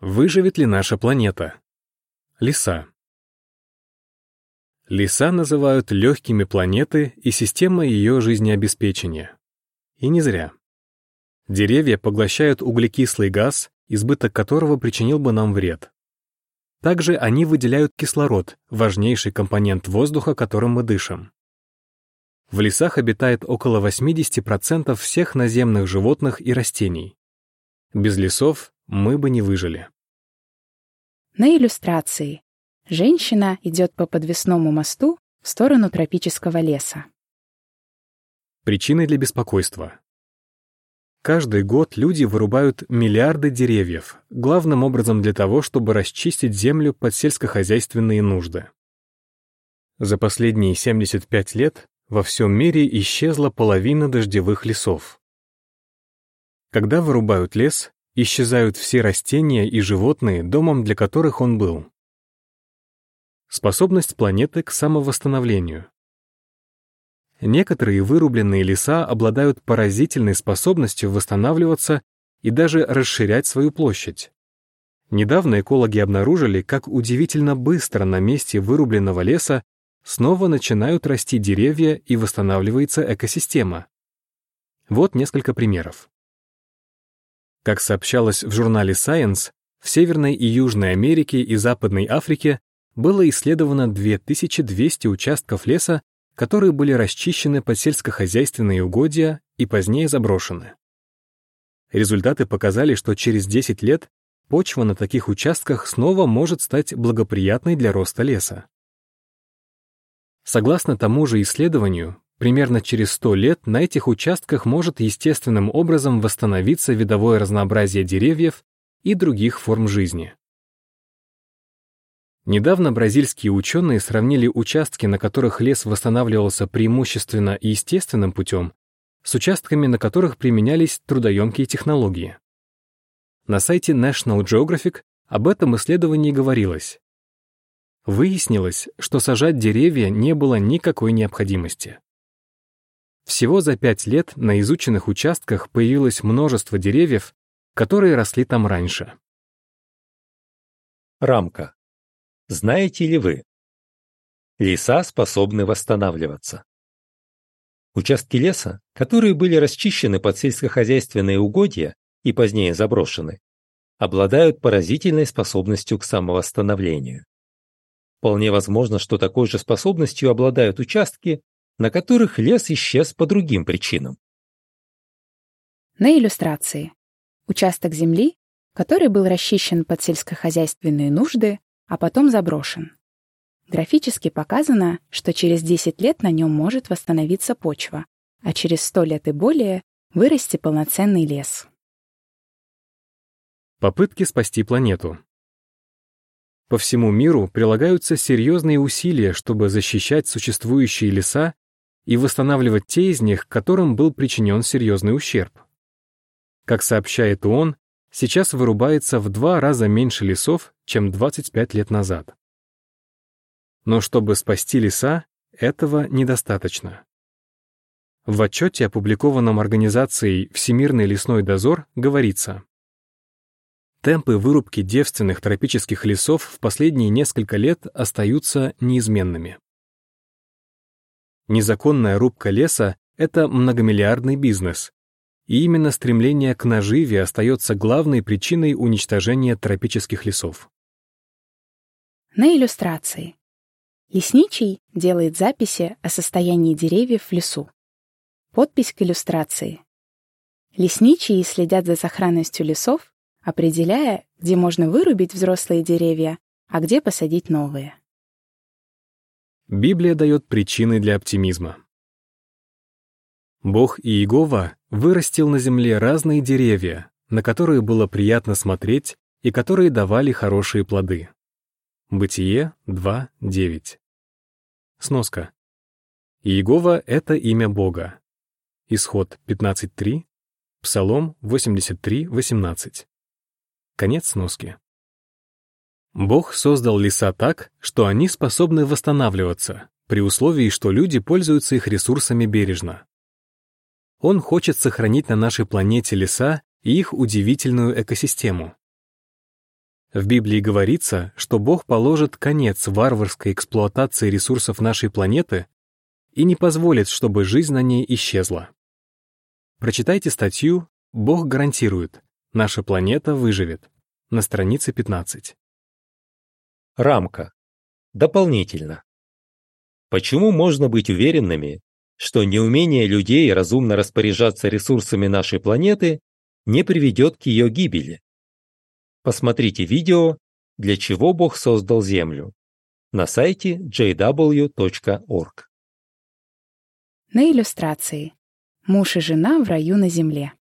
Выживет ли наша планета? Леса. Леса называют легкими планеты и системой ее жизнеобеспечения. И не зря. Деревья поглощают углекислый газ, избыток которого причинил бы нам вред. Также они выделяют кислород, важнейший компонент воздуха, которым мы дышим. В лесах обитает около 80% всех наземных животных и растений. Без лесов мы бы не выжили. На иллюстрации. Женщина идет по подвесному мосту в сторону тропического леса. Причины для беспокойства. Каждый год люди вырубают миллиарды деревьев, главным образом для того, чтобы расчистить землю под сельскохозяйственные нужды. За последние 75 лет во всем мире исчезла половина дождевых лесов. Когда вырубают лес, исчезают все растения и животные, домом для которых он был. Способность планеты к самовосстановлению. Некоторые вырубленные леса обладают поразительной способностью восстанавливаться и даже расширять свою площадь. Недавно экологи обнаружили, как удивительно быстро на месте вырубленного леса снова начинают расти деревья и восстанавливается экосистема. Вот несколько примеров. Как сообщалось в журнале Science, в Северной и Южной Америке и Западной Африке было исследовано 2200 участков леса, которые были расчищены под сельскохозяйственные угодья и позднее заброшены. Результаты показали, что через 10 лет почва на таких участках снова может стать благоприятной для роста леса. Согласно тому же исследованию, Примерно через 100 лет на этих участках может естественным образом восстановиться видовое разнообразие деревьев и других форм жизни. Недавно бразильские ученые сравнили участки, на которых лес восстанавливался преимущественно естественным путем, с участками, на которых применялись трудоемкие технологии. На сайте National Geographic об этом исследовании говорилось. Выяснилось, что сажать деревья не было никакой необходимости. Всего за пять лет на изученных участках появилось множество деревьев, которые росли там раньше. Рамка. Знаете ли вы? Леса способны восстанавливаться. Участки леса, которые были расчищены под сельскохозяйственные угодья и позднее заброшены, обладают поразительной способностью к самовосстановлению. Вполне возможно, что такой же способностью обладают участки, на которых лес исчез по другим причинам. На иллюстрации. Участок земли, который был расчищен под сельскохозяйственные нужды, а потом заброшен. Графически показано, что через 10 лет на нем может восстановиться почва, а через 100 лет и более вырасти полноценный лес. Попытки спасти планету. По всему миру прилагаются серьезные усилия, чтобы защищать существующие леса и восстанавливать те из них, которым был причинен серьезный ущерб. Как сообщает ООН, сейчас вырубается в два раза меньше лесов, чем 25 лет назад. Но чтобы спасти леса, этого недостаточно. В отчете, опубликованном организацией «Всемирный лесной дозор», говорится, темпы вырубки девственных тропических лесов в последние несколько лет остаются неизменными. Незаконная рубка леса — это многомиллиардный бизнес. И именно стремление к наживе остается главной причиной уничтожения тропических лесов. На иллюстрации. Лесничий делает записи о состоянии деревьев в лесу. Подпись к иллюстрации. Лесничие следят за сохранностью лесов, определяя, где можно вырубить взрослые деревья, а где посадить новые. Библия дает причины для оптимизма. Бог Иегова вырастил на земле разные деревья, на которые было приятно смотреть и которые давали хорошие плоды. Бытие 2.9. Сноска. Иегова — это имя Бога. Исход 15.3, Псалом 83.18. Конец сноски. Бог создал леса так, что они способны восстанавливаться, при условии, что люди пользуются их ресурсами бережно. Он хочет сохранить на нашей планете леса и их удивительную экосистему. В Библии говорится, что Бог положит конец варварской эксплуатации ресурсов нашей планеты и не позволит, чтобы жизнь на ней исчезла. Прочитайте статью «Бог гарантирует, наша планета выживет» на странице 15. Рамка. Дополнительно. Почему можно быть уверенными, что неумение людей разумно распоряжаться ресурсами нашей планеты не приведет к ее гибели? Посмотрите видео «Для чего Бог создал Землю» на сайте jw.org. На иллюстрации. Муж и жена в раю на земле.